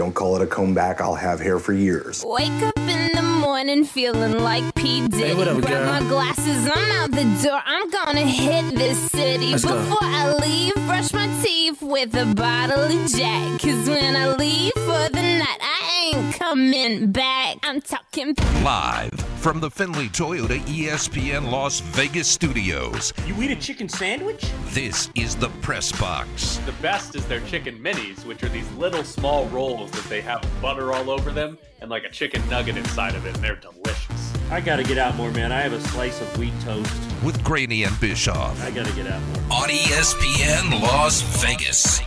Don't call it a comeback. I'll have hair for years. Wake up in the morning feeling like P. Diddy. Hey, what up, Grab girl? my glasses, I'm out the door. I'm gonna hit this city. Let's go. Before I leave, brush my teeth with a bottle of Jack. Cause when I leave for the night, I ain't coming back. I'm talking Live from the Findlay Toyota ESPN Las Vegas studios, You eat a chicken sandwich? this is the Press Box. The best is their chicken minis, which are these little small rolls that they have butter all over them and like a chicken nugget inside of it, and they're delicious. I gotta get out more, man. I have a slice of wheat toast. with Graney and Bischoff I gotta get out more. on ESPN Las Vegas.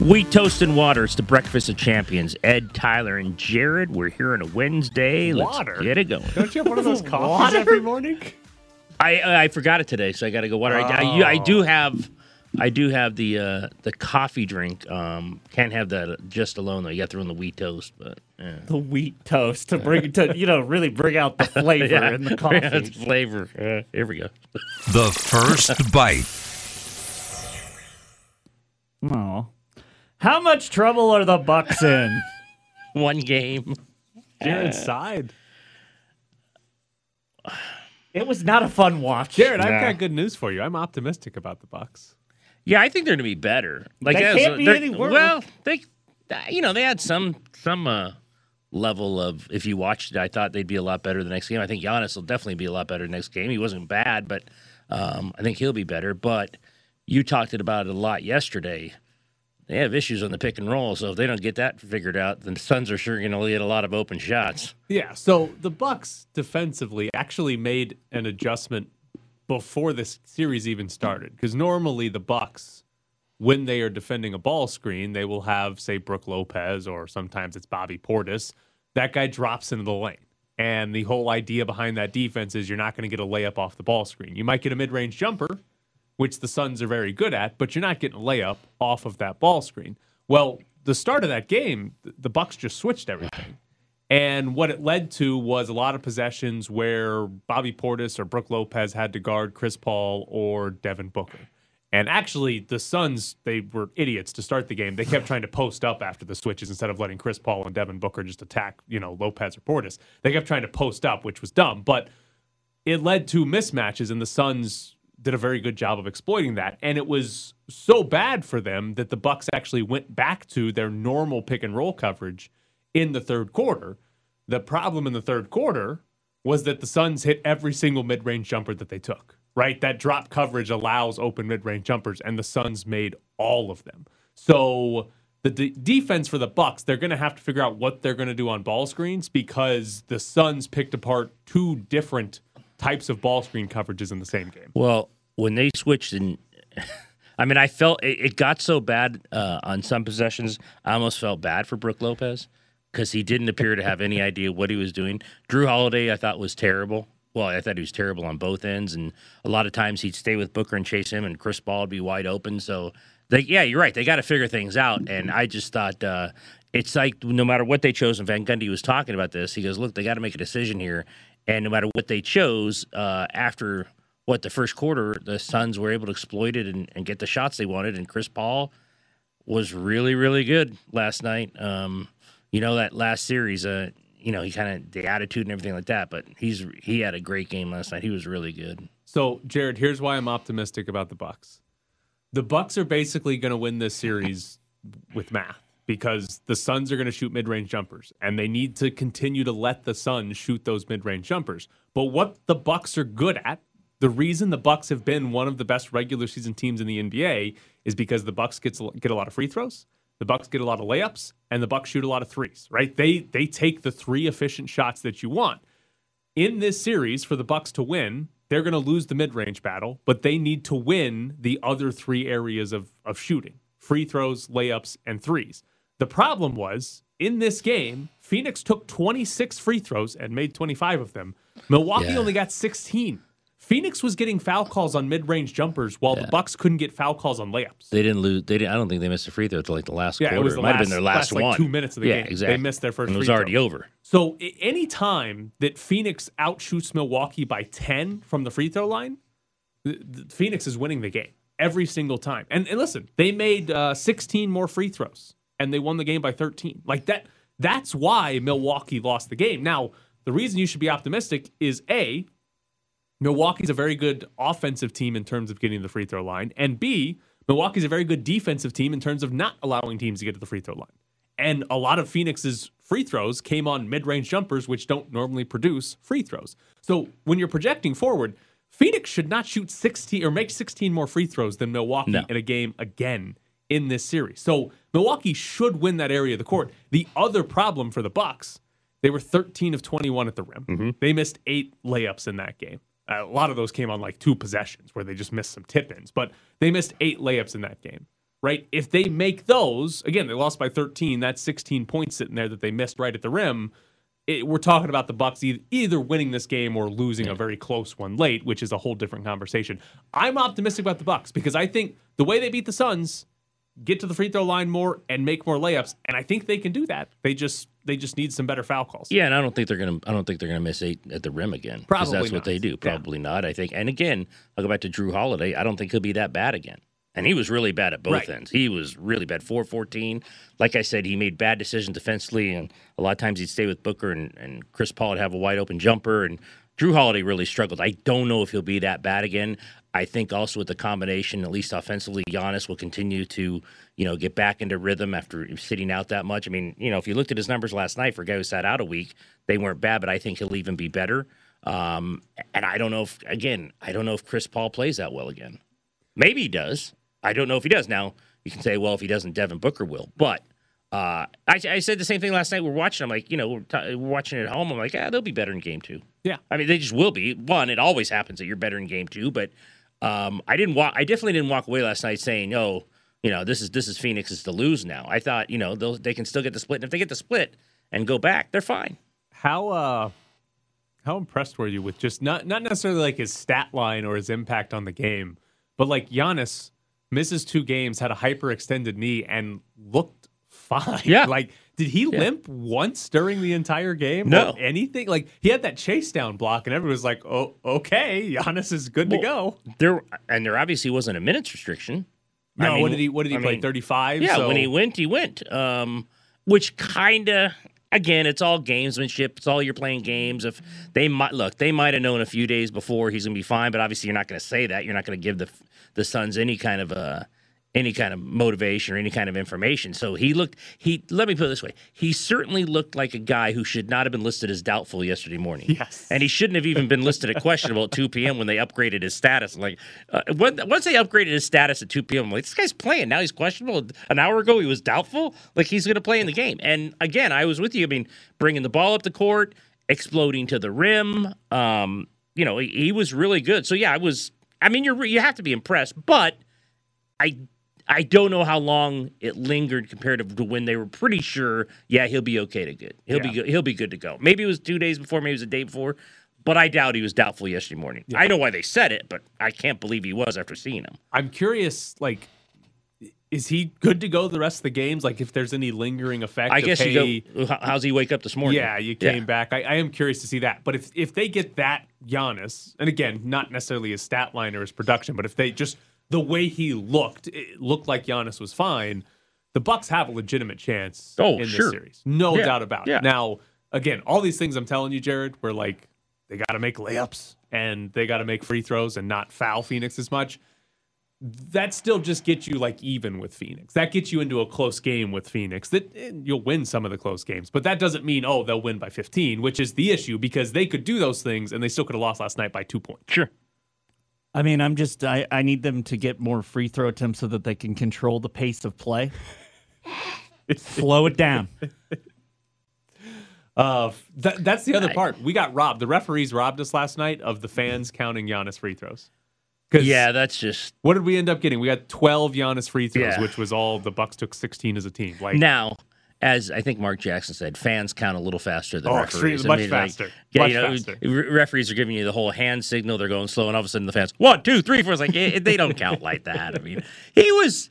Wheat toast and water. It's the breakfast of champions. Ed, Tyler, and Jared. We're here on a Wednesday. Let's Water? get it going. Don't you have one of those coffees every morning? I I forgot it today, so I got to go water. I, I, I do have. I do have the uh, the coffee drink. Um, can't have that just alone though. You got to throw in the wheat toast, but yeah. the wheat toast to bring to you know really bring out the flavor yeah. in the Yeah, it's coffee. flavor. Uh, here we go. The first bite. Oh. How much trouble are the Bucks in? One game. Jared side. it was not a fun watch. Jared, I've Nah. got good news for you. I'm optimistic about the Bucks. Yeah, I think they're going to be better. Like They as- can't be any worse. Well, they, you know, they had some some uh, level of. If you watched it, I thought they'd be a lot better the next game. I think Giannis will definitely be a lot better the next game. He wasn't bad, but um, I think he'll be better. But you talked about it a lot yesterday. They have issues on the pick and roll, so if they don't get that figured out, the Suns are sure going to get a lot of open shots. Yeah, so the Bucks defensively actually made an adjustment before this series even started because normally the Bucks when they are defending a ball screen, they will have say Brook Lopez or sometimes it's Bobby Portis. That guy drops into the lane. And the whole idea behind that defense is you're not going to get a layup off the ball screen. You might get a mid-range jumper, which the Suns are very good at, but you're not getting a layup off of that ball screen. Well, the start of that game, the Bucks just switched everything. And what it led to was a lot of possessions where Bobby Portis or Brook Lopez had to guard Chris Paul or Devin Booker. And actually, the Suns, they were idiots to start the game. They kept trying to post up after the switches instead of letting Chris Paul and Devin Booker just attack, you know, Lopez or Portis. They kept trying to post up, which was dumb. But it led to mismatches, and the Suns did a very good job of exploiting that. And it was so bad for them that the Bucks actually went back to their normal pick and roll coverage in the third quarter. The problem in the third quarter was that the Suns hit every single mid-range jumper that they took. Right, that drop coverage allows open mid-range jumpers, and the Suns made all of them. So the de- defense for the Bucks, they're going to have to figure out what they're going to do on ball screens because the Suns picked apart two different types of ball screen coverages in the same game. Well, when they switched and I mean, I felt it, it got so bad uh, on some possessions. I almost felt bad for Brook Lopez because he didn't appear to have any idea what he was doing. Jrue Holiday, I thought was terrible. Well, I thought he was terrible on both ends, and a lot of times he'd stay with Booker and chase him, and Chris Paul would be wide open. So, they, yeah, you're right. They got to figure things out, and I just thought uh, it's like no matter what they chose, and Van Gundy was talking about this. He goes, "Look, they got to make a decision here, and no matter what they chose, uh, after what the first quarter, the Suns were able to exploit it and, and get the shots they wanted, and Chris Paul was really, really good last night. Um, you know that last series, uh, you know he kind of the attitude and everything like that, but he's he had a great game last night. He was really good. So, Jared, here's why I'm optimistic about the Bucks. The Bucks are basically going to win this series with math because the Suns are going to shoot mid-range jumpers and they need to continue to let the Suns shoot those mid-range jumpers. But what the Bucks are good at, the reason the Bucks have been one of the best regular season teams in the NBA is because the Bucks gets get a lot of free throws, the Bucks get a lot of layups, and the Bucks shoot a lot of threes, right? They they take the three efficient shots that you want in this series for the bucks to win they're going to lose the mid-range battle but they need to win the other three areas of, of shooting free throws layups and threes the problem was in this game phoenix took 26 free throws and made 25 of them milwaukee Yeah. only got 16 phoenix was getting foul calls on mid-range jumpers while the bucks couldn't get foul calls on layups They didn't lose. They didn't, I don't think they missed a free throw until like the last Yeah, it was the might have last- been their last, last, like, one. two minutes of the yeah, game. They missed their first And it was already throw. over. So any time that Phoenix outshoots Milwaukee by 10 from the free throw line, Phoenix is winning the game every single time. And, and listen, they made uh, 16 more free throws and they won the game by 13. Like that that's why Milwaukee lost the game. Now, the reason you should be optimistic is A, Milwaukee's a very good offensive team in terms of getting to the free throw line, and B, Milwaukee's a very good defensive team in terms of not allowing teams to get to the free throw line. And a lot of Phoenix's free throws came on mid-range jumpers which don't normally produce free throws. So, when you're projecting forward, Phoenix should not shoot 16 or make 16 more free throws than Milwaukee No. in a game again in this series. So Milwaukee should win that area of the court. The other problem for the Bucks, they were 13 of 21 at the rim. Mm-hmm. They missed eight layups in that game. A lot of those came on like two possessions where they just missed some tip-ins, but they missed eight layups in that game. Right? If they make those, again, they lost by 13. That's 16 points sitting there that they missed right at the rim it, we're talking about the Bucks either winning this game or losing a very close one late, which is a whole different conversation. I'm optimistic about the Bucks because I think the way they beat the Suns, get to the free throw line more and make more layups, and I think they can do that. They just they just need some better foul calls. Yeah, and I don't think they're gonna. I don't think they're gonna miss eight at the rim again. Probably that's what they do. Yeah. Probably not. I think. And again, I'll go back to Jrue Holiday. I don't think he'll be that bad again. And he was really bad at both Right. ends. He was really bad. 414. Like I said, he made bad decisions defensively, and a lot of times he'd stay with Booker, and, and Chris Paul would have a wide open jumper, and Jrue Holiday really struggled. I don't know if he'll be that bad again. I think also with the combination, at least offensively, Giannis will continue to, you know, get back into rhythm after sitting out that much. I mean, you know, if you looked at his numbers last night for a guy who sat out a week, they weren't bad, but I think he'll even be better. Um, and I don't know if, again, I don't know if Chris Paul plays that well again. Maybe he does. I don't know if he does. Now you can say, well, if he doesn't, Devin Booker will. But uh, I, I said the same thing last night. We're watching. I'm like, you know, we're, t- we're watching it at home. I'm like, yeah, they'll be better in game two. Yeah. I mean, they just will be. One, it always happens that you're better in game two. But um, I didn't walk. I definitely didn't walk away last night saying, oh, you know, this is this is Phoenix's to lose now. I thought, you know, they'll, they can still get the split. And if they get the split and go back, they're fine. How uh how impressed were you with just not not necessarily like his stat line or his impact on the game, but like Giannis misses two games, had a hyperextended knee, and looked fine. Yeah. Like, did he limp once during the entire game? No. Anything? Like he had that chase down block, and everyone was like, "Oh, okay, Giannis is good to go." There and there obviously wasn't a minutes restriction. I No, mean, what did he? What did he I play? Thirty five. Yeah, so, when he went, he went. Um, which kind of, again, it's all gamesmanship. It's all you're playing games. If they might look, they might have known a few days before he's going to be fine, but obviously you're not going to say that. You're not going to give the the Suns any kind of uh any kind of motivation or any kind of information. So he looked. He let me put it this way: he certainly looked like a guy who should not have been listed as doubtful yesterday morning. Yes. and he shouldn't have even been listed at questionable at 2 p.m. when they upgraded his status. Like, uh, when, once they upgraded his status at 2 p.m., I'm like, this guy's playing. Now he's questionable. An hour ago, he was doubtful. Like, he's going to play in the game. And again, I was with you. I mean, bringing the ball up the court, exploding to the rim. Um, you know, he, he was really good. So, yeah, I was, I mean, you're, you have to be impressed, but I, I don't know how long it lingered compared to when they were pretty sure, yeah, he'll be okay to good. He'll be good. He'll be good to go. Maybe it was two days before, maybe it was a day before, but I doubt he was doubtful yesterday morning. I know why they said it, but I can't believe he was after seeing him. I'm curious, like. Is he good to go the rest of the games? Like, if there's any lingering effect? I of, guess hey, go. How's he wake up this morning? Yeah, you came back. I, I am curious to see that. But if if they get that Giannis, and again, not necessarily his stat line or his production, but if they just the way he looked, it looked like Giannis was fine. The Bucks have a legitimate chance Oh, in sure. this series, no Yeah, doubt about yeah. it. Now, again, all these things I'm telling you, Jared, were like they got to make layups and they got to make free throws and not foul Phoenix as much. That still just gets you like even with Phoenix. That gets you into a close game with Phoenix. That eh, you'll win some of the close games, but that doesn't mean oh they'll win by 15, which is the issue because they could do those things and they still could have lost last night by two points. Sure. I mean, I'm just I, I need them to get more free throw attempts so that they can control the pace of play. Slow it down. Uh, that, that's the other part. We got robbed. The referees robbed us last night of the fans counting Giannis free throws. Yeah, that's just What did we end up getting? We got 12 Giannis free throws, Yeah. which was all the Bucks took 16 as a team. Like now. As I think Mark Jackson said, fans count a little faster than Oh, referees. extremely- I much mean, like, faster. yeah, Much you know, faster. re- referees are giving you the whole hand signal. They're going slow, and all of a sudden the fans one, two, three, four. It's like eh, they don't count like that. I mean, he was.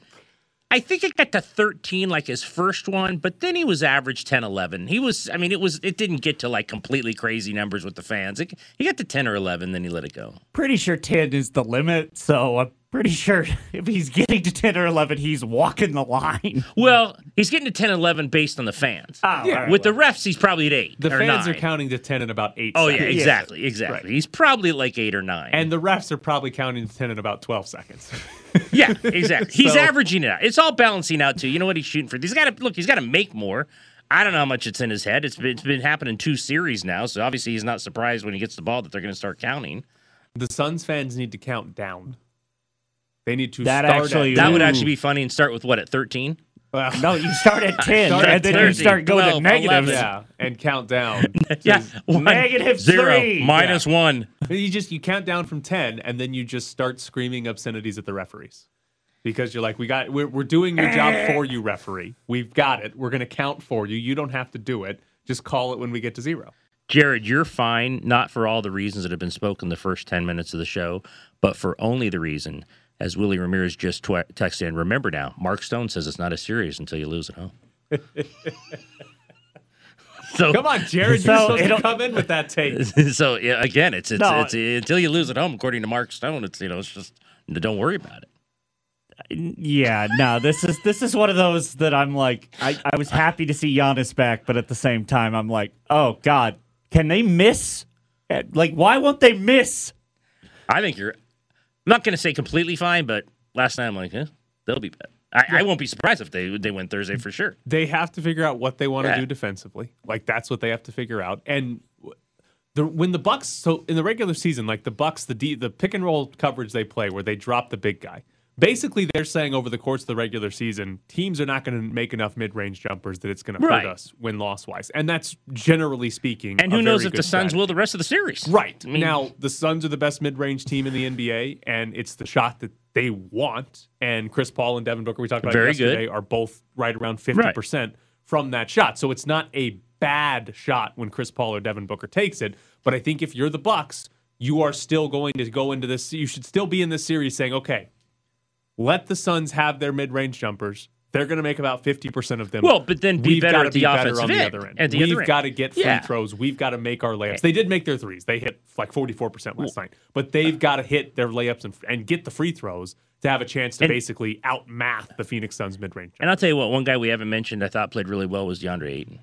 I think it got to 13 like his first one, but then he was average 10, 11. He was, I mean, it was, it didn't get to like completely crazy numbers with the fans. It, he got to 10 or 11, then he let it go. Pretty sure ten is the limit, so uh, pretty sure if he's getting to 10 or 11, he's walking the line. Well, he's getting to 10 11 based on the fans. Oh, Yeah. With the refs, he's probably at eight. The or fans nine. are counting to 10 in about 8 Oh, seconds. Yeah, exactly. Exactly. Right. He's probably like eight or nine. And the refs are probably counting to 10 in about 12 seconds. yeah, exactly. He's So- averaging it out. It's all balancing out, too. You know what he's shooting for? He's got to look, he's got to make more. I don't know how much it's in his head. It's been, it's been happening two series now, so obviously he's not surprised when he gets the ball that they're going to start counting. the Suns fans need to count down. They need to That start actually- at, That would actually be funny and start with what, at 13? well, No, you start at 10, Start at and then you start going 12, to negatives. 11. yeah, and count down. Yeah. So One, Negative zero, three. minus one. You just you count down from 10 and then you just start screaming obscenities at the referees. Because you're like, we got we're, we're doing your job for you, referee. We've got it. We're gonna count for you. You don't have to do it. Just call it when we get to zero. Jared, you're fine, not for all the reasons that have been spoken the first 10 minutes of the show, but for only the reason, as Willie Ramirez just tw- texted in, remember now, Mark Stone says it's not as serious until you lose at home. so, Come on, Jared, So you're supposed to come in with that take. so yeah, again, it's it's, No. it's until you lose at home, according to Mark Stone. It's you know, it's just don't worry about it. Yeah, no, this is this is one of those that I'm like, I, I was happy to see Giannis back, but at the same time, I'm like, oh God, can they miss? Eh, Like, why won't they miss? I think you're. I'm not going to say completely fine, but last night I'm like, eh, they'll be bad. I, I won't be surprised if they they win Thursday for sure. They have to figure out what they want to Yeah. do defensively. Like that's what they have to figure out. And the when the Bucks so in the regular season, like the Bucks, the D, the pick and roll coverage they play where they drop the big guy. Basically, they're saying over the course of the regular season, teams are not going to make enough mid-range jumpers that it's going to hurt us win loss wise, and that's generally speaking. And who knows if the Suns strategy. will the rest of the series? Right. I mean- now, the Suns are the best mid range team in the NBA, and it's the shot that they want. And Chris Paul and Devin Booker, we talked about Very good. yesterday, are both right around 50% from that shot. So it's not a bad shot when Chris Paul or Devin Booker takes it. But I think if you're the Bucks, you are still going to go into this. You should still be in this series saying, okay, let the Suns have their mid range jumpers. They're going to make about 50% of them. Well, but then be We've better at the be better on the other end. at the We've got to get free Yeah. throws. We've got to make our layups. They did make their threes. They hit like 44% last night. But they've got to hit their layups and, and get the free throws to have a chance to And- basically outmath the Phoenix Suns mid range. And I'll tell you what, one guy we haven't mentioned I thought played really well was DeAndre Ayton.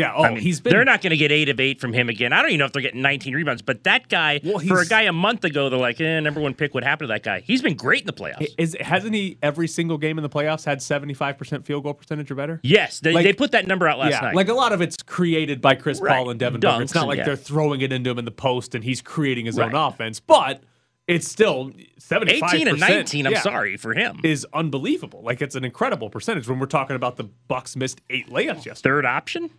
Yeah. Oh, I mean, he's been. they're not going to get eight of eight from him again. I don't even know if they're getting 19 rebounds, but that guy, Well, for a guy a month ago, they're like, eh, number one pick, what happened to that guy? He's been great in the playoffs. Is hasn't he every single game in the playoffs had 75% field goal percentage or better? yes, they, Like- they put that number out last yeah, night. like a lot of it's created by Chris Right. Paul and Devin Booker. It's not like yeah. they're throwing it into him in the post and he's creating his own offense, but it's still 75 18 and 19, I'm sorry for him. is unbelievable. Like it's an incredible percentage when we're talking about the Bucks missed eight layups yesterday. Third option?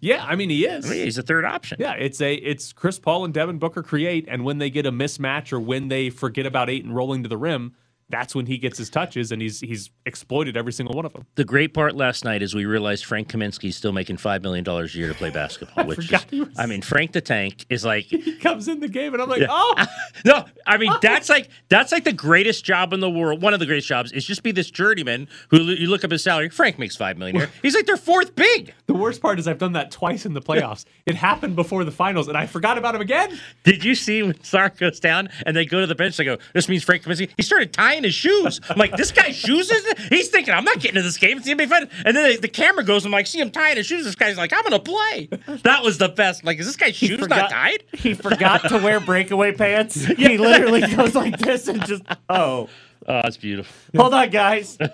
Yeah, I mean he is. I mean, he's a third option. yeah, it's a it's Chris Paul and Devin Booker create, and when they get a mismatch or when they forget about eight and rolling to the rim, that's when he gets his touches, and he's he's exploited every single one of them. The great part last night is we realized Frank Kaminsky's still making $5 million a year to play basketball, which is, was- I mean, Frank the Tank is like, He comes in the game, and I'm like, oh, No, I mean oh! that's like that's like the greatest job in the world. One of the greatest jobs is just be this journeyman who you look up his salary. Frank makes five million a year. He's like their fourth big. the worst part is I've done that twice in the playoffs. it happened before the finals, and I forgot about him again. Did you see when Saric goes down and they go to the bench? They go, "This means Frank Kaminsky." He started tying his shoes. I'm like, "This guy's shoes is." He's thinking, "I'm not getting to this game. It's gonna be fun." And then the camera goes. I'm like, "See him tying his shoes." This guy's like, "I'm gonna play." That was the best. Like, is this guy's shoes not tied? He forgot to wear breakaway pants. He literally goes like this and just, oh, Oh, it's beautiful. hold on, guys.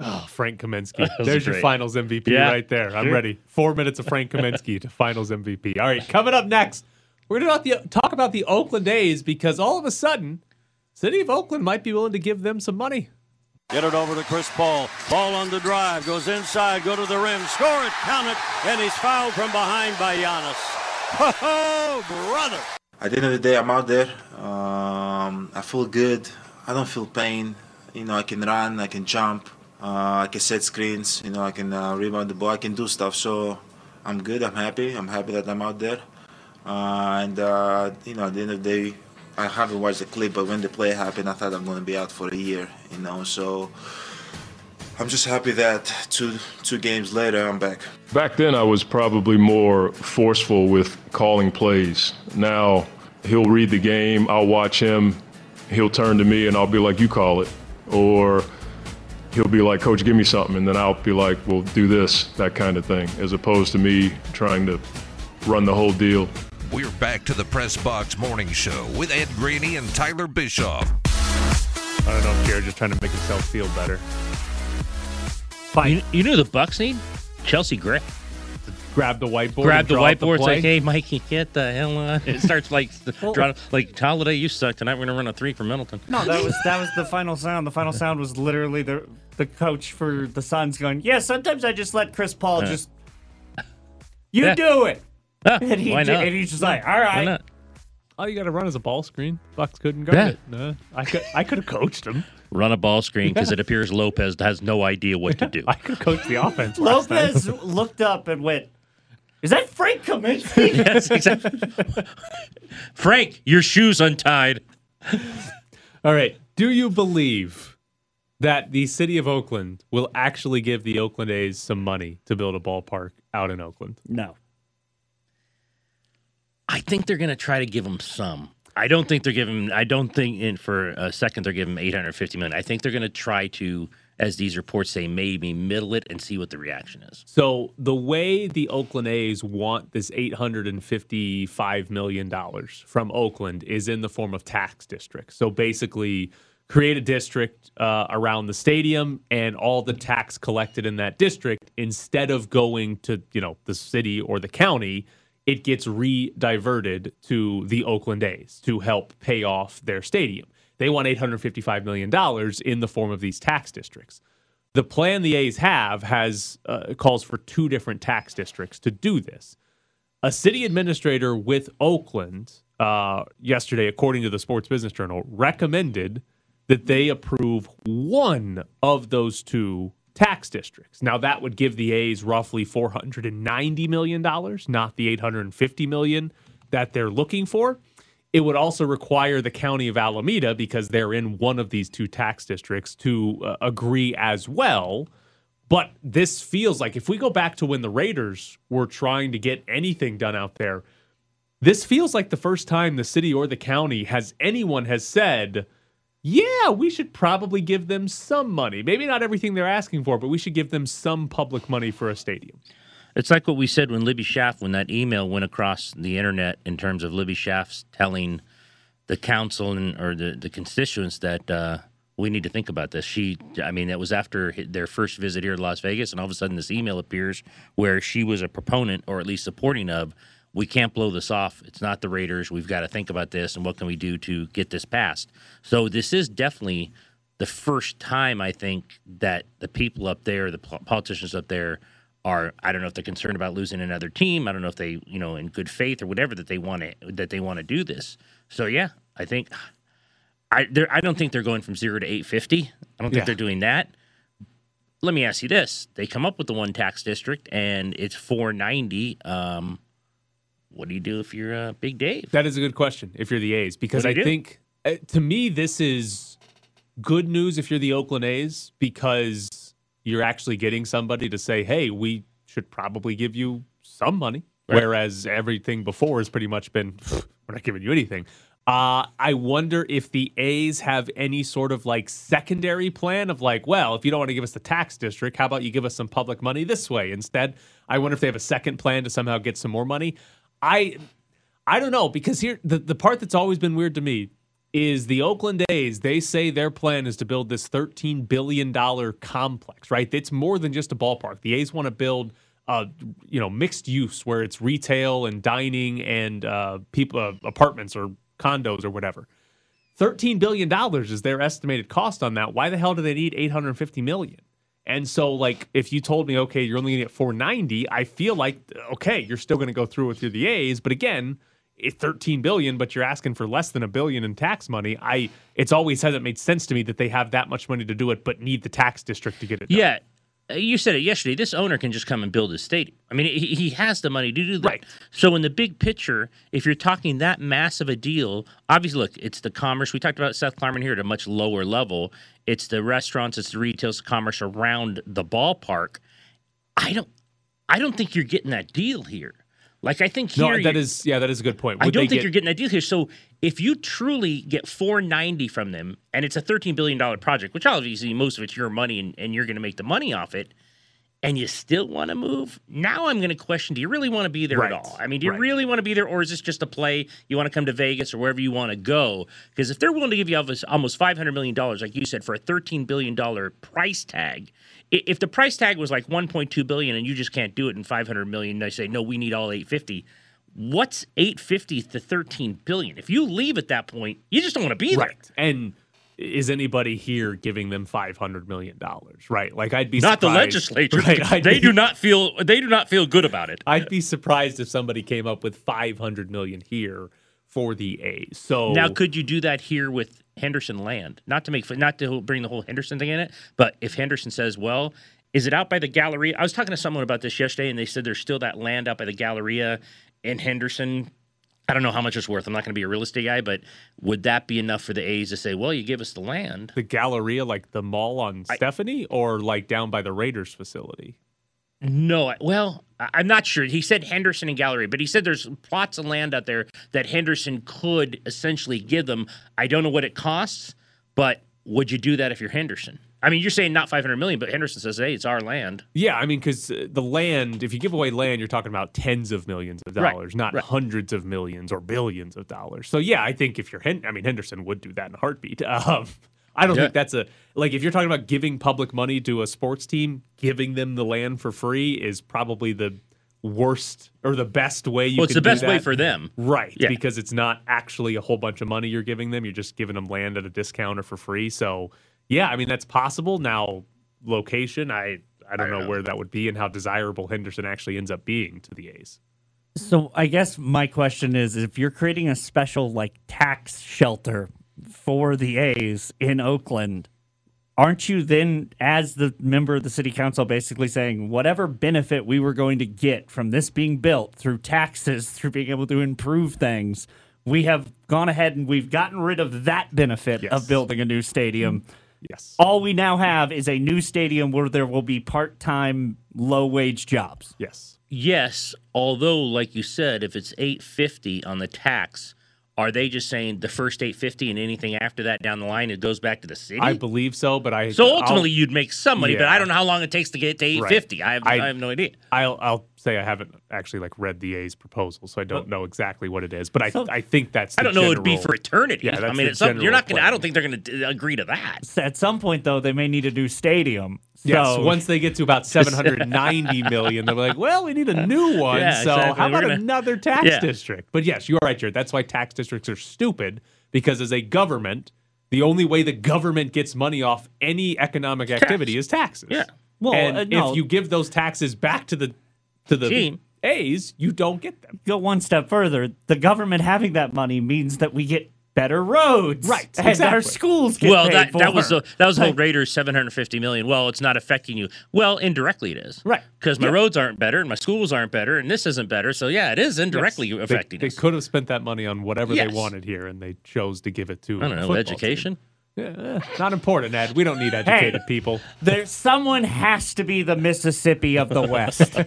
Oh, Frank Kaminsky. was There's your finals MVP Yeah. right there. I'm ready. Four minutes of Frank Kaminsky to finals MVP. All right, coming up next, we're going to talk about the Oakland A's because all of a sudden, City of Oakland might be willing to give them some money. Get it over to Chris Paul. Paul on the drive. Goes inside. Go to the rim. Score it. Count it. And he's fouled from behind by Giannis. Oh, brother. At the end of the day, I'm out there. Um, I feel good. I don't feel pain. You know, I can run, I can jump, uh, I can set screens. You know, I can uh, rebound the ball. I can do stuff. So I'm good. I'm happy. I'm happy that I'm out there. Uh, and uh, you know, at the end of the day, I haven't watched the clip, but when the play happened, I thought I'm going to be out for a year. You know, so I'm just happy that two two games later, I'm back. Back then, I was probably more forceful with calling plays. Now, he'll read the game, I'll watch him, he'll turn to me and I'll be like, "You call it," or he'll be like, "Coach, give me something," and then I'll be like, "Well, do this," that kind of thing, as opposed to me trying to run the whole deal. We're back to the Press Box Morning Show with Ed Graney and Tyler Bischoff. I don't know if Jared just trying to make himself feel better. You, you know the Bucks need Chelsea Gray. Grab the whiteboard. Grab and the draw up whiteboard. It's like, hey, Mikey, get the hell on. It starts like drawing, like Holiday. You suck tonight. We're gonna run a three for Middleton. No, that was that was the final sound. The final sound was literally the the coach for the Suns going, "Yeah, sometimes I just let Chris Paul Yeah. just you Yeah. do it." Ah, And he why did- not? and he's just like, "All Why not? All you got to run is a ball screen. Bucks couldn't guard Yeah. it. No, I could. I could have coached him. Run a ball screen because Yeah. it appears Lopez has no idea what to do. I could coach the offense. Lopez looked up and went, "Is that Frank Kaminsky?" yes, exactly. Frank, your shoes untied. All right. Do you believe that the city of Oakland will actually give the Oakland A's some money to build a ballpark out in Oakland? No. I think they're going to try to give him some. I don't think they're giving. I don't think in for a second they're giving him 850 million. I think they're going to try to, as these reports say, maybe middle it and see what the reaction is. So the way the Oakland A's want this eight hundred and fifty-five million dollars from Oakland is in the form of tax districts. So basically, create a district uh, around the stadium, and all the tax collected in that district, instead of going to you know the city or the county, it gets re-diverted to the Oakland A's to help pay off their stadium. They want eight hundred fifty-five million dollars in the form of these tax districts the plan the A's have has uh, calls for two different tax districts to do this. A city administrator with Oakland uh, yesterday, according to the Sports Business Journal, recommended that they approve one of those two tax districts. Now that would give the A's roughly 490 million dollars, not the 850 million that they're looking for. It would also require the county of Alameda, because they're in one of these two tax districts, to uh, agree as well. But this feels like if we go back to when the Raiders were trying to get anything done out there, this feels like the first time the city or the county has anyone has said, yeah, we should probably give them some money. Maybe not everything they're asking for, but we should give them some public money for a stadium. It's like what we said when Libby Schaaf, when that email went across the internet in terms of Libby Schaaf's telling the council and or the, the constituents that uh, we need to think about this. She, I mean, that was after their first visit here to Las Vegas, and all of a sudden this email appears where she was a proponent or at least supporting of. We can't blow this off. It's not the Raiders. We've got to think about this and what can we do to get this passed. So this is definitely the first time I think that the people up there, the politicians up there, are I don't know if they're concerned about losing another team. I don't know if they, you know, in good faith or whatever that they want to that they want to do this. So yeah, I think I I don't think they're going from zero to eight fifty. I don't think Yeah. they're doing that. Let me ask you this: They come up with the one tax district, and it's four ninety. Um, what do you do if you're uh, Big Dave? That is a good question if you're the A's because I do think uh, to me this is good news if you're the Oakland A's because you're actually getting somebody to say, "Hey, we should probably give you some money," Right. whereas everything before has pretty much been, "We're not giving you anything." Uh, I wonder if the A's have any sort of like secondary plan of like, well, if you don't want to give us the tax district, how about you give us some public money this way instead? I wonder if they have a second plan to somehow get some more money. I I don't know because here the, the part that's always been weird to me is the Oakland A's. They say their plan is to build this thirteen billion dollar complex. Right, it's more than just a ballpark. The A's want to build. Uh, you know, mixed use where it's retail and dining and uh, people uh, apartments or condos or whatever. Thirteen billion dollars is their estimated cost on that. Why the hell do they need eight hundred fifty million? And so, like, if you told me, okay, you're only going to get 490, I feel like, okay, you're still going to go through with your the A's. But again, it's 13 billion, but you're asking for less than a billion in tax money. I, it's always hasn't made sense to me that they have that much money to do it, but need the tax district to get it. Done. Yeah. You said it yesterday. This owner can just come and build his stadium. I mean, he, he has the money to do that. Right. So, in the big picture, if you're talking that massive a deal, obviously, look, it's the commerce. We talked about Seth Klarman here at a much lower level. It's the restaurants, it's the retail commerce around the ballpark. I don't, I don't think you're getting that deal here. Like I think here No, that is yeah, that is a good point. I don't think get- you're getting that deal here. So if you truly get 490 from them, and it's a 13 billion dollar project, which obviously most of it's your money, and, and you're going to make the money off it, and you still want to move, now I'm going to question: Do you really want to be there Right. at all? I mean, do you Right. really want to be there, or is this just a play? You want to come to Vegas or wherever you want to go? Because if they're willing to give you almost- almost 500 million dollars, like you said, for a 13 billion dollar price tag. If the price tag was like 1.2 billion and you just can't do it in 500 million, they say no, we need all 850 what's 850 to 13 billion if you leave at that point you just don't want to be there right. And is anybody here giving them five hundred million dollars? Right. Like I'd be not the legislature Right. They be- do not feel they do not feel good about it I'd be surprised if somebody came up with five hundred million here for the A's. So now could you do that here with henderson land not to make not to bring the whole henderson thing in it but if henderson says well is it out by the galleria i was talking to someone about this yesterday and they said there's still that land out by the galleria in henderson I don't know how much it's worth. I'm not going to be a real estate guy, but would that be enough for the A's to say, "Well, you give us the land"? the Galleria, like the mall on Stephanie, or like down by the Raiders facility? No, well, I'm not sure. He said Henderson and Gallery, but he said there's plots of land out there that Henderson could essentially give them. I don't know what it costs, but would you do that if you're Henderson? I mean, you're saying not 500 million, but Henderson says, "Hey, it's our land." Yeah, I mean, because the land, if you give away land, you're talking about tens of millions of Right, dollars, not right. hundreds of millions or billions of dollars. So yeah, I think if you're, Hen- I mean, Henderson would do that in a heartbeat. Um, I don't Yeah. think that's a like if you're talking about giving public money to a sports team, giving them the land for free is probably the worst or the best way you. Well, it's the do best way for them. Right, Yeah. because it's not actually a whole bunch of money you're giving them. You're just giving them land at a discount or for free. So, yeah, I mean that's possible. Now, location, I I don't, know, where that would be and how desirable Henderson actually ends up being to the A's. So I guess my question is if you're creating a special like tax shelter for the A's in Oakland, aren't you then as the member of the city council basically saying whatever benefit we were going to get from this being built through taxes, through being able to improve things, we have gone ahead and we've gotten rid of that benefit of building a new stadium. Yes. All we now have is a new stadium where there will be part-time low wage jobs. Yes. Yes, although, like you said, if it's 850 on the tax, are they just saying the first 850 and anything after that down the line it goes back to the city? I believe so, but I so I'll- ultimately, you'd make some money, but I don't know how long it takes to get to 850. I, have, I, have no idea. I'll I'll say I haven't actually like read the A's proposal, so I don't know exactly what it is. But I So- I think that's I don't know it'd be for eternity. Yeah, I that's mean, the it's something, you're not going to, I don't think they're going to agree to that. At some point, though, they may need a new stadium. Yes, So- once they get to about 790 million, they're like, well, we need a new one. Yeah, so exactly. how We're about gonna- another tax Yeah. district? But yes, you're right, Jared. That's why tax districts are stupid because as a government, the only way the government gets money off any economic activity is taxes. Yeah. Well, and uh, no. if you give those taxes back to the to the Team. A's, you don't get them. go one step further, the government having that money means that we get better roads, Right, And our exactly. schools get Well, paid that, for. that was the that was the whole Like, Raiders 750 million. Well, it's not affecting you. Well, indirectly it is. Right. Because my Yeah. roads aren't better and my schools aren't better and this isn't better. So yeah, it is indirectly Yes. affecting They, us. they could have spent that money on whatever Yes. they wanted here, and they chose to give it to. I don't know, education. team. Yeah, not important, Ed. We don't need educated people. there, someone has to be the Mississippi of the West.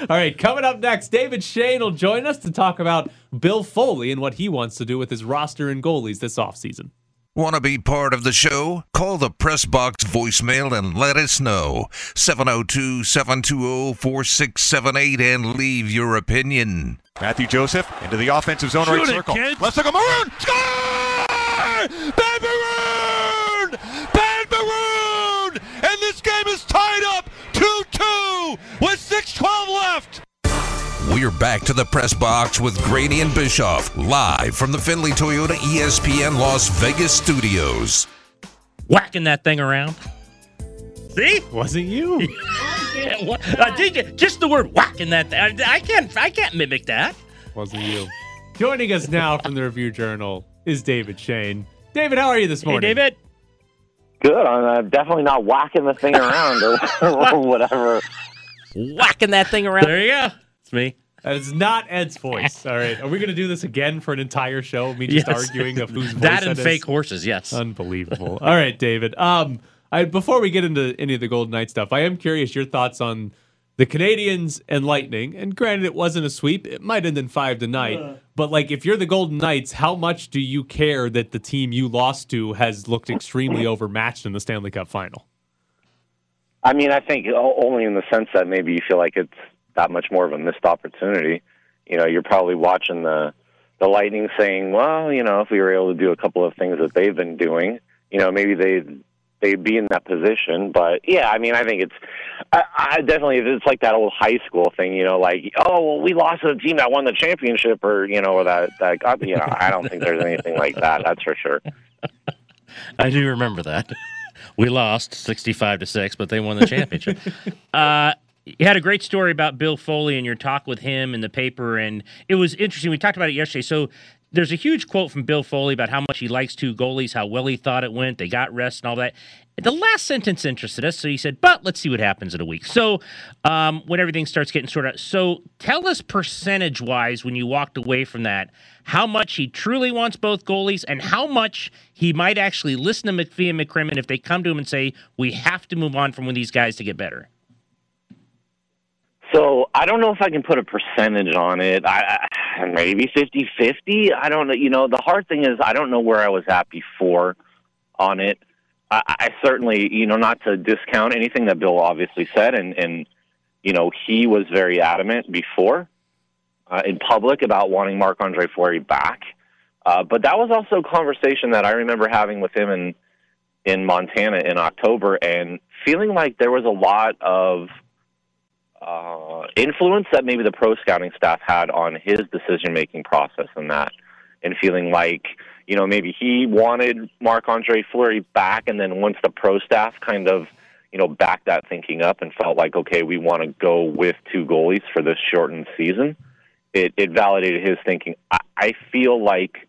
All right, coming up next, David Schoen will join us to talk about Bill Foley and what he wants to do with his roster and goalies this offseason. Want to be part of the show? Call the Press Box voicemail and let us know. 702 720 4678 and leave your opinion. Matthew Joseph into the offensive zone right Shoot it, circle. kid. Left circle, Maroon! Score! Ben Maroon! Ben Maroon! And this game is tied up 2-2 with 6.12 left. We're back to the Press Box with Graney and Bischoff, live from the Findlay Toyota ESPN Las Vegas studios. Whacking that thing around. See? Wasn't you? Yeah, what, I did get- just the word whacking that thing. I, I can't I can't mimic that. Wasn't you? Joining us now from the Review Journal is David Schoen. David, how are you this morning? Hey, morning? David. Good. I'm uh, definitely not whacking the thing around or, or whatever. Whacking that thing around. There you go. It's me. That is not Ed's voice. All right. Are we going to do this again for an entire show? Me just Yes. arguing of whose voice That and is? fake horses, yes. Unbelievable. All right, David. Um, I, before we get into any of the Golden Knight stuff, I am curious your thoughts on the Canadiens and Lightning, and granted it wasn't a sweep, it might end in five tonight. But like if you're the Golden Knights, how much do you care that the team you lost to has looked extremely overmatched in the Stanley Cup final? I mean, I think only in the sense that maybe you feel like it's that much more of a missed opportunity. You know, you're probably watching the the Lightning saying, "Well, you know, if we were able to do a couple of things that they've been doing, you know, maybe they they'd be in that position." But yeah, I mean, I think it's I, I definitely it's like that old high school thing, you know, like oh, well, we lost to the team that won the championship, or you know, or that that got, you know, I don't think there's anything like that. That's for sure. I do remember that. We lost 65 to 6, but they won the championship. uh, you had a great story about Bill Foley and your talk with him in the paper, and it was interesting. We talked about it yesterday. So there's a huge quote from Bill Foley about how much he likes two goalies, how well he thought it went, they got rest and all that. The last sentence interested us, so he said, "But let's see what happens in a week." So um, when everything starts getting sorted out, so tell us percentage-wise when you walked away from that, how much he truly wants both goalies, and how much he might actually listen to McPhee and McCrimmon if they come to him and say, "We have to move on from one of these guys to get better." So I don't know if I can put a percentage on it. I, I maybe 50-50. I don't know. You know, the hard thing is I don't know where I was at before on it. I, I certainly, you know, not to discount anything that Bill obviously said, and and you know he was very adamant before uh, in public about wanting Marc Andre Fleury back. Uh, but that was also a conversation that I remember having with him in in Montana in October, and feeling like there was a lot of uh, influence that maybe the pro scouting staff had on his decision making process and that, and feeling like you know maybe he wanted Marc Andre Fleury back, and then once the pro staff kind of you know backed that thinking up and felt like okay, we want to go with two goalies for this shortened season, it it validated his thinking. I, I feel like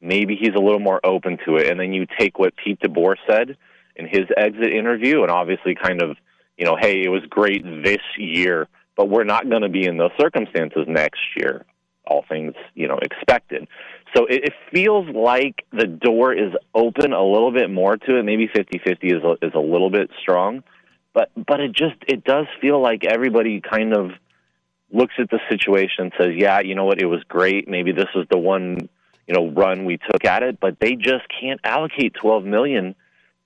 maybe he's a little more open to it, and then you take what Pete DeBoer said in his exit interview, and obviously kind of you know, hey, it was great this year, but we're not going to be in those circumstances next year, all things, you know, expected. So it, it feels like the door is open a little bit more to it. Maybe 50-50 is a, is a little bit strong, but but it just it does feel like everybody kind of looks at the situation and says, yeah, you know what, it was great. Maybe this was the one, you know, run we took at it, but they just can't allocate 12 million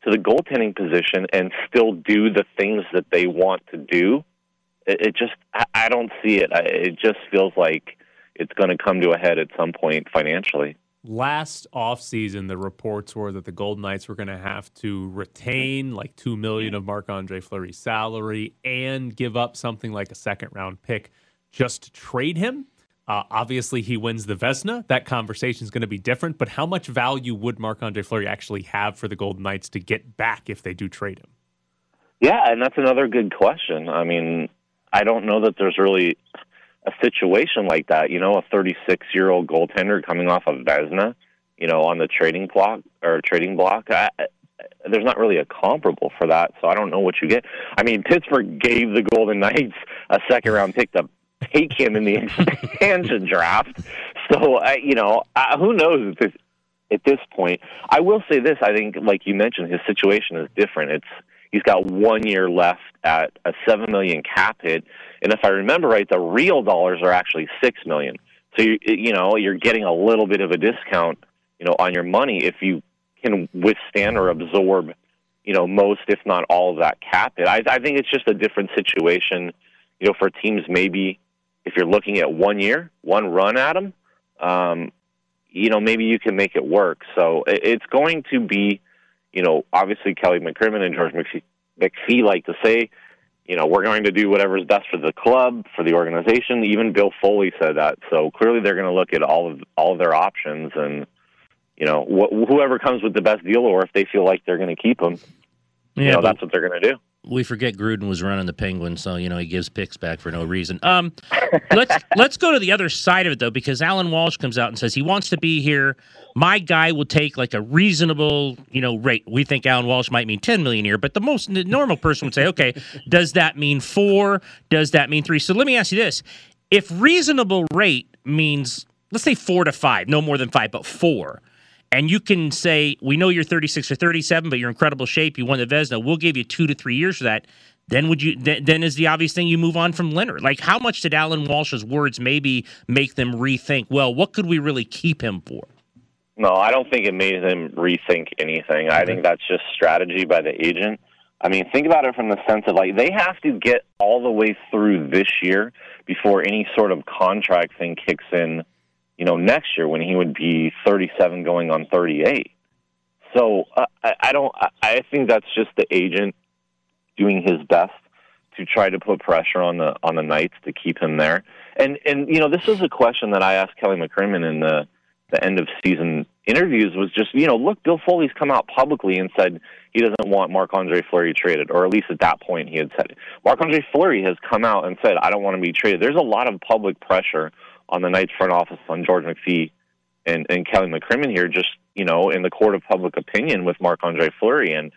to the goaltending position and still do the things that they want to do. It, it just, I, I don't see it. I, it just feels like it's going to come to a head at some point financially. Last offseason, the reports were that the Golden Knights were going to have to retain like two million of Marc Andre Fleury's salary and give up something like a second round pick just to trade him. Uh, obviously, he wins the Vezina. That conversation is going to be different. But how much value would Marc Andre Fleury actually have for the Golden Knights to get back if they do trade him? Yeah, and that's another good question. I mean, I don't know that there's really a situation like that. You know, a 36 year old goaltender coming off of Vezina, you know, on the trading block or trading block. I, there's not really a comparable for that, so I don't know what you get. I mean, Pittsburgh gave the Golden Knights a second round pick to take him in the expansion draft. So, uh, you know, uh, who knows this, at this point? I will say this: I think, like you mentioned, his situation is different. It's he's got one year left at a seven million cap hit, and if I remember right, the real dollars are actually six million. So you you know you're getting a little bit of a discount, you know, on your money if you can withstand or absorb, you know, most if not all of that cap hit. I, I think it's just a different situation, you know, for teams maybe if you're looking at one year, one run at them, um, you know, maybe you can make it work. So it, it's going to be, you know, obviously Kelly McCrimmon and George McPhee, McPhee like to say, you know, we're going to do whatever's best for the club, for the organization. Even Bill Foley said that. So clearly, they're going to look at all of all of their options, and you know, wh- whoever comes with the best deal, or if they feel like they're going to keep them, you know, that's what they're going to do. We forget Gruden was running the Penguins, so you know he gives picks back for no reason. Um, let's let's go to the other side of it though, because Allan Walsh comes out and says he wants to be here. My guy will take like a reasonable, you know, rate. We think Allan Walsh might mean ten million a year, but the most normal person would say, okay, does that mean four? Does that mean three? So let me ask you this: If reasonable rate means let's say four to five, no more than five, but four and you can say, we know you're 36 or 37, but you're in incredible shape. You won the Vezina. We'll give you two to three years for that. then would you then, then is the obvious thing you move on from Lehner? Like how much did Allan Walsh's words maybe make them rethink? Well, what could we really keep him for? No, I don't think it made him rethink anything. I think that's just strategy by the agent. I mean, think about it from the sense of like they have to get all the way through this year before any sort of contract thing kicks in, you know, next year when he would be 37 going on 38. So uh, I, I don't. I, think that's just the agent doing his best to try to put pressure on the on the Knights to keep him there. And and you know, this is a question that I asked Kelly McCrimmon in the the end of season interviews was just, you know, look, Bill Foley's come out publicly and said he doesn't want Marc Andre Fleury traded, or at least at that point he had said it. Marc Andre Fleury has come out and said, I don't want to be traded. There's a lot of public pressure on the Knights front office on George McPhee and, and Kelly McCrimmon here, just, you know, in the court of public opinion with Marc Andre Fleury. And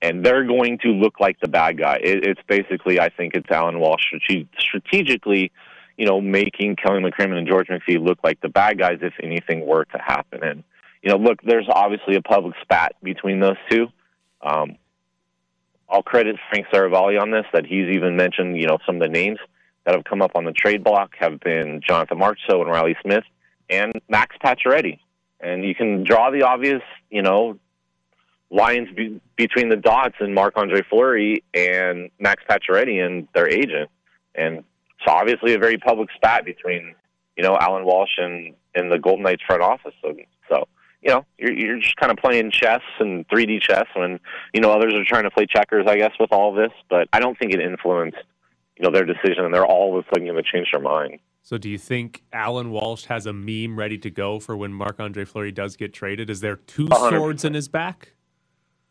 and they're going to look like the bad guy. It, it's basically, I think, it's Allan Walsh strate- strategically you know, making Kelly McCrimmon and George McPhee look like the bad guys if anything were to happen. And, you know, look, there's obviously a public spat between those two. Um, I'll credit Frank Seravalli on this, that he's even mentioned, you know, some of the names that have come up on the trade block have been Jonathan Marchessault and Riley Smith and Max Pacioretty. And you can draw the obvious, you know, lines be- between the dots in Marc Andre Fleury and Max Pacioretty and their agent. And so obviously a very public spat between, you know, Allan Walsh and, and the Golden Knights front office. So, so you know, you're, you're just kind of playing chess and 3D chess when, you know, others are trying to play checkers, I guess, with all this. But I don't think it influenced, you know, their decision, and they're all of a sudden going to change their mind. So, do you think Allan Walsh has a meme ready to go for when Marc Andre Fleury does get traded? Is there 2 100%. swords in his back?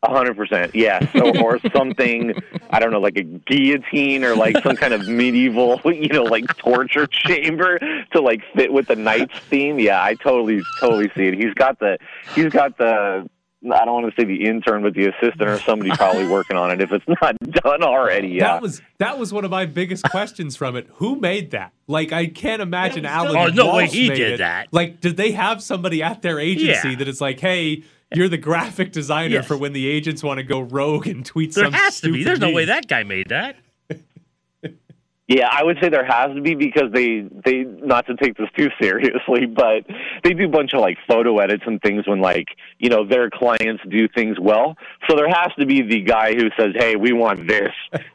A hundred percent, yes, or, or something. I don't know, like a guillotine or like some kind of medieval, you know, like torture chamber to like fit with the Knights theme. Yeah, I totally, totally see it. He's got the, he's got the. I don't want to say the intern, but the assistant or somebody probably working on it if it's not done already. Yeah, That was that was one of my biggest questions from it. Who made that? Like, I can't imagine Allan. Oh, no way Walsh he made did it. that. Like, did they have somebody at their agency Yeah. that is like, hey? You're the graphic designer Yes. for when the agents want to go rogue and tweet There some. has to be. stupid There's no way that guy made that. Yeah, I would say there has to be because they they not to take this too seriously, but they do a bunch of like photo edits and things when like you know their clients do things well. So there has to be the guy who says, "Hey, we want this,"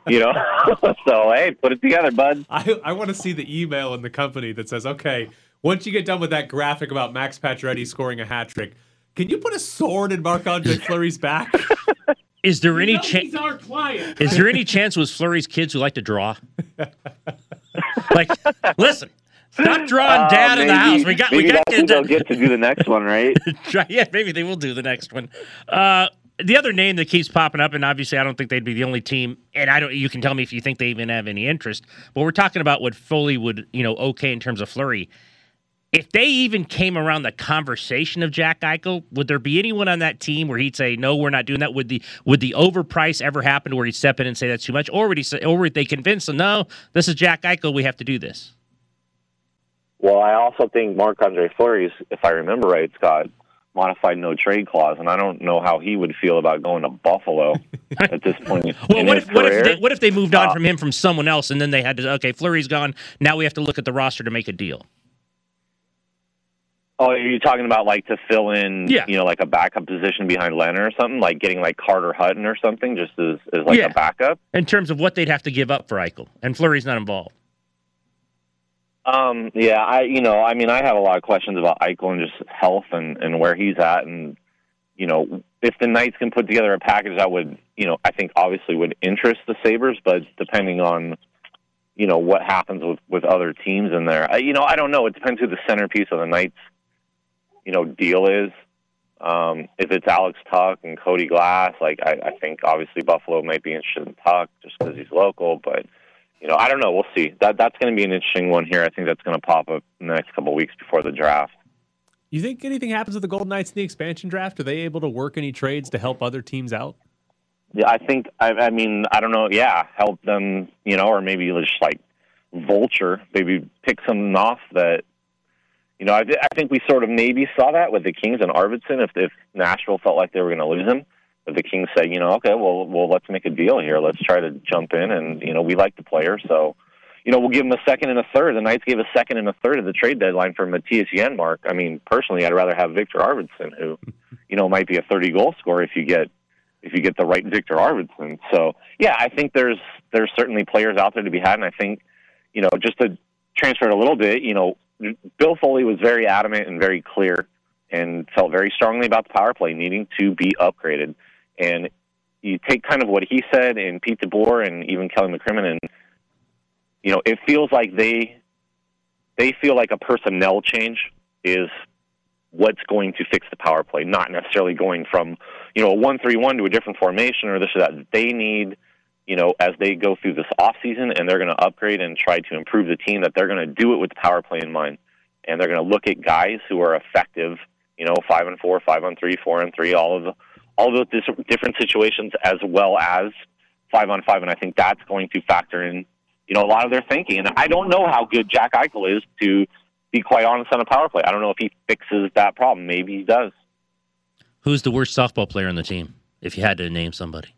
you know. so hey, put it together, bud. I, I want to see the email in the company that says, okay, once you get done with that graphic about Max Pacioretty scoring a hat trick, can you put a sword in Marc Andre Fleury's back? Is there any chance? our client. Is there any chance it was Fleury's kids who like to draw? like, listen, stop drawing Uh, dad in the house. We got, we got that's when they'll get to do the next one, right? Yeah, maybe they will do the next one. Uh, the other name that keeps popping up, and obviously I don't think they'd be the only team, and I don't. You can tell me if you think they even have any interest. But we're talking about what Foley would, you know, okay in terms of Fleury. If they even came around the conversation of Jack Eichel, would there be anyone on that team where he'd say, "No, we're not doing that"? Would the would the overprice ever happen where he'd step in and say that's too much, or would he say, or would they convince him, "No, this is Jack Eichel, we have to do this"? Well, I also think Marc Andre Fleury's, if I remember right, Scott, modified no trade clause, and I don't know how he would feel about going to Buffalo at this point. Well, what if, what if they, what if they moved on Uh, from him from someone else, and then they had to okay, Fleury's gone. Now we have to look at the roster to make a deal. Oh, are you talking about like to fill in, Yeah. you know, like a backup position behind Lehner or something, like getting like Carter Hutton or something, just as, as like Yeah. a backup? In terms of what they'd have to give up for Eichel, and Fleury's not involved. Um, yeah, I, you know, I mean, I have a lot of questions about Eichel and just health and and where he's at, and you know, if the Knights can put together a package that would, you know, I think obviously would interest the Sabres, but depending on, you know, what happens with with other teams in there, I, you know, I don't know. It depends who the centerpiece of the Knights, you know, deal is. Um, if it's Alex Tuch and Cody Glass, like I, I think obviously Buffalo might be interested in Tuch just because he's local, but you know, I don't know. We'll see. That that's going to be an interesting one here. I think that's going to pop up in the next couple of weeks before the draft. You think anything happens with the Golden Knights in the expansion draft? Are they able to work any trades to help other teams out? Yeah, I think. I, I mean, I don't know. Yeah, help them. You know, or maybe just like vulture. Maybe pick something off that. You know, I, I think we sort of maybe saw that with the Kings and Arvidsson. If if Nashville felt like they were going to lose him, if the Kings say, you know, okay, well, well, let's make a deal here. Let's try to jump in, and you know, we like the player, so you know, we'll give him a second and a third. The Knights gave a second and a third at the trade deadline for Mattias Janmark. I mean, personally, I'd rather have Viktor Arvidsson, who, you know, might be a 30 goal scorer if you get if you get the right Viktor Arvidsson. So, yeah, I think there's there's certainly players out there to be had, and I think, you know, just to transfer it a little bit, you know, Bill Foley was very adamant and very clear, and felt very strongly about the power play needing to be upgraded. And you take kind of what he said, and Pete DeBoer, and even Kelly McCrimmon, and you know, it feels like they they feel like a personnel change is what's going to fix the power play, not necessarily going from you know a one three one to a different formation or this or that. They need you know as they go through this off season and they're going to upgrade and try to improve the team that they're going to do it with the power play in mind, and they're going to look at guys who are effective. You know, five and four, five on three, four and three, all of the, all those different situations as well as five on five, and I think that's going to factor in you know, a lot of their thinking. And I don't know how good Jack Eichel is to be quite honest on a power play. I don't know if he fixes that problem. Maybe he does. Who's the worst softball player on the team? If you had to name somebody.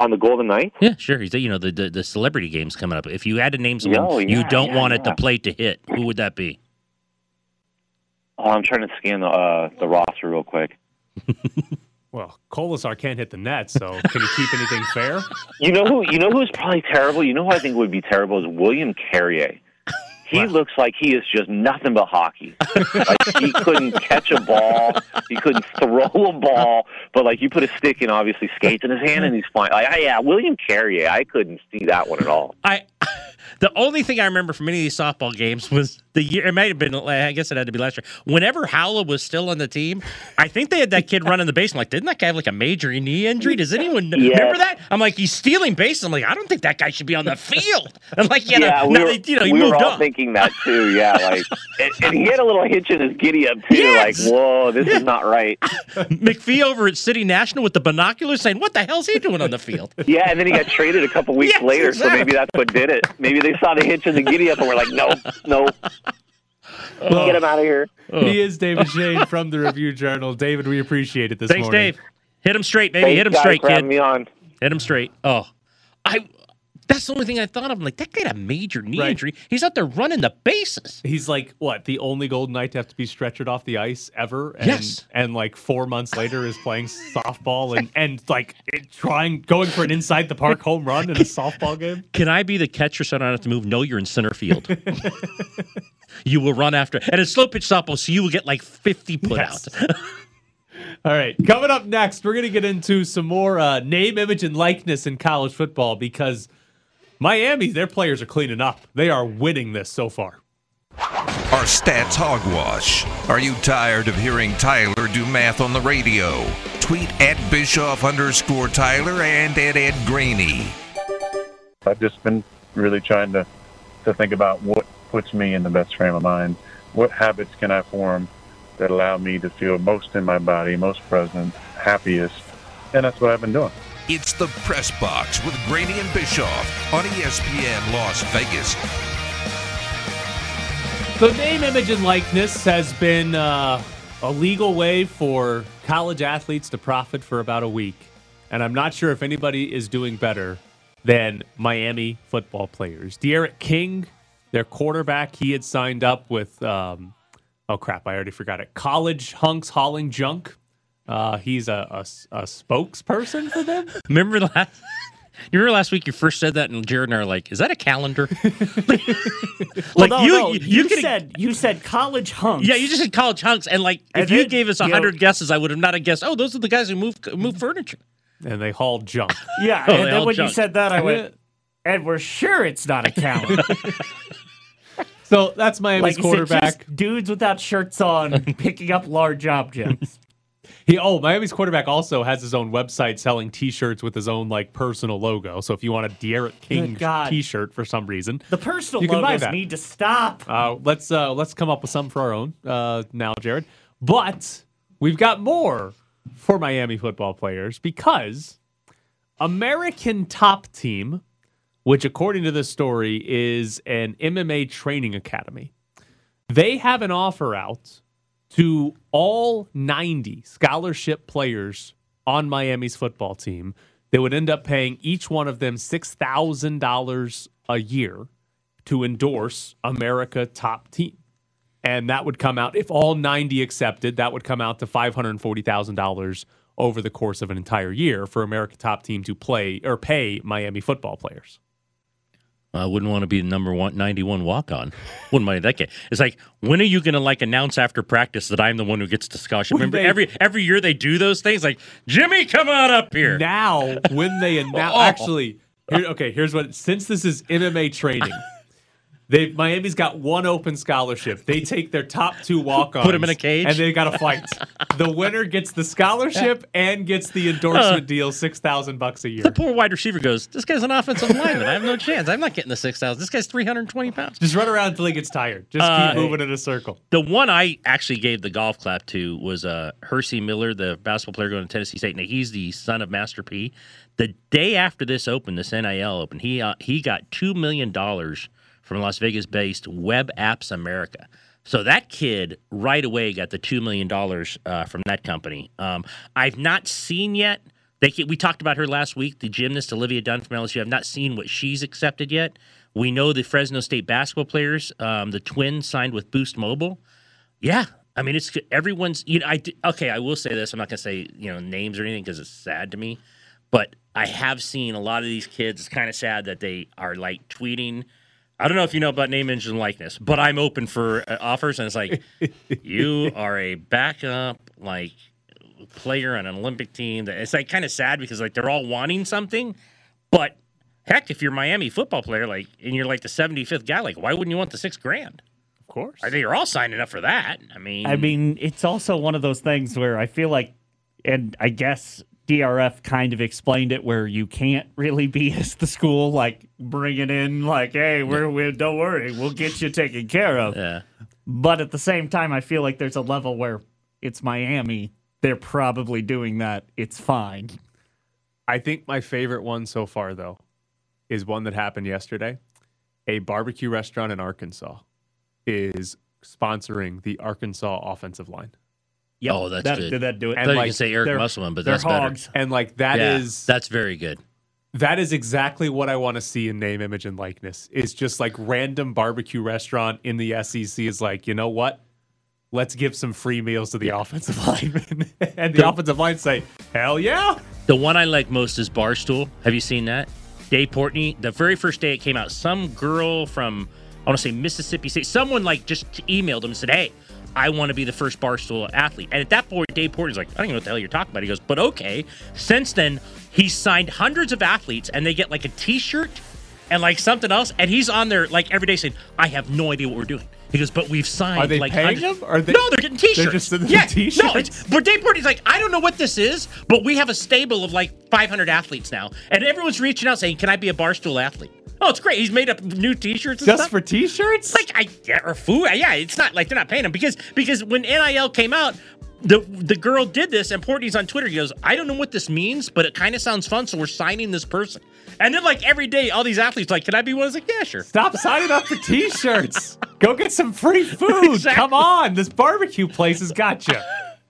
On the Golden Knights? Yeah, sure. He's you know the, the the celebrity games coming up. If you had to name someone Oh, you don't yeah, want it yeah. to play to hit, who would that be? Oh, I'm trying to scan the uh, the roster real quick. Well, Kolesar can't hit the net, so can you keep anything fair? You know who? You know who's probably terrible. You know who I think would be terrible is William Carrier. He looks like he is just nothing but hockey. like he couldn't catch a ball, he couldn't throw a ball, but like you put a stick in, obviously skates in his hand, and he's fine. Like, I, yeah, William Carrier, I couldn't see that one at all. I the only thing I remember from any of these softball games was the year. It might have been. I guess it had to be last year. Whenever Howla was still on the team, I think they had that kid running the base. I'm like, didn't that guy have like a major knee injury? Does anyone Yeah. remember that? I'm like, he's stealing bases. I'm like, I don't think that guy should be on the field. I'm like, yeah, yeah, no, we were, you know, he we moved were all up. thinking that too. Yeah, like, and, and he had a little hitch in his giddy up too. Yes. Like, whoa, this is not right. McPhee over at City National with the binoculars saying, "What the hell's he doing on the field?" Yeah, and then he got traded a couple weeks Yes, later, so maybe that's what did it. Maybe they saw the hitch in the giddy up and were like, nope, nope. Get him out of here. He is David Schoen from the Review Journal. David, we appreciate it this Thanks, morning. Thanks, Dave. Hit him straight, baby. Thanks, Hit him guys, straight, for kid. me on. Hit him straight. Oh, I. That's the only thing I thought of. I'm like, that guy had a major knee Right. injury. He's out there running the bases. He's like what the only Golden Knight to have to be stretchered off the ice ever. And, Yes. and like four months later is playing softball and and like it, trying going for an inside the park home run in a softball game. Can I be the catcher so I don't have to move? No, you're in center field. you will run after, and it's slow pitch softball, so you will get like 50 put Yes. out. All right, coming up next, we're gonna get into some more uh, name, image, and likeness in college football because Miami, their players are cleaning up. They are winning this so far. Our stats hogwash. Are you tired of hearing Tyler do math on the radio? Tweet at Bischoff underscore Tyler and at Ed Graney. I've just been really trying to, to think about what puts me in the best frame of mind. What habits can I form that allow me to feel most in my body, most present, happiest? And that's what I've been doing. It's the Press Box with Graney and Bischoff on ESPN Las Vegas. The name, image, and likeness has been uh, a legal way for college athletes to profit for about a week. And I'm not sure if anybody is doing better than Miami football players. D'Eriq King, their quarterback, he had signed up with, um, oh crap, I already forgot it. College Hunks Hauling Junk. Uh, he's a, a, a spokesperson for them. Remember last? You remember last week you first said that, and Jared and I are like, "Is that a calendar?" like Well, no, you, no, you, you, could've- said you said college hunks. Yeah, you just said college hunks, and like And if you gave us a you know- hundred guesses, I would have not have guessed. Oh, those are the guys who move move furniture. And they haul junk. Yeah, Oh, and then all when you said that, I went, and we're sure it's not a calendar. So that's Miami's like you said, quarterback. dudes without shirts on picking up large objects. He oh Miami's quarterback also has his own website selling T-shirts with his own like personal logo. So if you want a D'Eriq King T-shirt for some reason, The personal You can buy that. need to stop. uh, let's uh, let's come up with some for our own uh, now, Jared. But we've got more for Miami football players because American Top Team, which according to this story is an MMA training academy, they have an offer out to all 90 scholarship players on Miami's football team, they would end up paying each one of them $6,000 a year to endorse America top team. And that would come out, if all 90 accepted, that would come out to $540,000 over the course of an entire year for America top team to play or pay Miami football players. I wouldn't want to be the number one, 91 walk on. Wouldn't mind that kid. It's like, when are you going to like announce after practice that I'm the one who gets discussion? When Remember, they- every every year they do those things. Like, Jimmy, come on up here. Now, when they announce, Oh. actually, here, okay, here's what. Since this is MMA training, they Miami's got one open scholarship. They take their top two walk-ons, put them in a cage? and they got to fight. the winner gets the scholarship and gets the endorsement Uh. deal, six thousand bucks a year. The poor wide receiver goes, This guy's an offensive lineman. I have no chance. I'm not getting the 6,000. This guy's 320 pounds. Just run around until he gets tired. Just Uh, keep moving in a circle. The one I actually gave the golf clap to was uh, Hercy Miller, the basketball player going to Tennessee State. Now he's the son of Master P. The day after this opened, this NIL opened, he uh, he got two million dollars from Las Vegas-based Web Apps America. So that kid right away got the two million dollars uh, from that company. Um, I've not seen yet. They we talked about her last week, the gymnast Olivia Dunne from LSU. I've not seen what she's accepted yet. We know the Fresno State basketball players, um, the twins signed with Boost Mobile. Yeah, I mean it's everyone's. You know, I okay. I will say this. I'm not gonna say you know names or anything because it's sad to me, but I have seen a lot of these kids. It's kind of sad that they are like tweeting. I don't know if you know about name, image, and likeness, but I'm open for uh, offers, and it's like you are a backup like player on an Olympic team. That it's like kind of sad because like they're all wanting something, but heck, if you're a Miami football player, like and you're like the 75th guy, like why wouldn't you want the six grand? Of course, I think you're all signing up for that. I mean, I mean, it's also one of those things where I feel like, and I guess DRF kind of explained it where you can't really be as the school, like bringing in, like, hey, we're, we don't worry, we'll get you taken care of. Yeah. But at the same time, I feel like there's a level where it's Miami. They're probably doing that. It's fine. I think my favorite one so far, though, is one that happened yesterday. A barbecue restaurant in Arkansas is sponsoring the Arkansas offensive line. Yep, Oh, that's that, good. Did that do it? I thought you could say Eric Musselman, but they're that's better. And like that Yeah, is that's very good. that is exactly what I want to see in name, image, and likeness. Is just like random barbecue restaurant in the SEC is like, you know what? Let's give some free meals to the offensive linemen. and the offensive line say, Hell yeah. The one I like most is Barstool. Have you seen that? Dave Portnoy, the very first day it came out, some girl from, I want to say Mississippi State, someone like just emailed him and said, Hey, I want to be the first Barstool athlete. And at that point, Dave Portnoy's like, I don't even know what the hell you're talking about. He goes, But okay. Since then, he's signed hundreds of athletes and they get like a t shirt and like something else. And he's on there like every day saying, I have no idea what we're doing. He goes, but we've signed Are they like paying him? Are they- no, they're getting T-shirts. They're just sending yeah, them T-shirts? No, it's, but Dave Portnoy's like, I don't know what this is, but we have a stable of like 500 athletes now, and everyone's reaching out saying, "Can I be a barstool athlete?" Oh, it's great. He's made up new T-shirts and Just stuff. for t-shirts? like I yeah, or food. Yeah, it's not like they're not paying him because because when NIL came out. The, the girl did this and Portnoy's on Twitter. He goes, I don't know what this means, but it kind of sounds fun. So we're signing this person. And then like every day, all these athletes like, can I be one? I was like, yeah, sure. Stop signing up for t-shirts. Go get some free food. Exactly. Come on. This barbecue place has got you.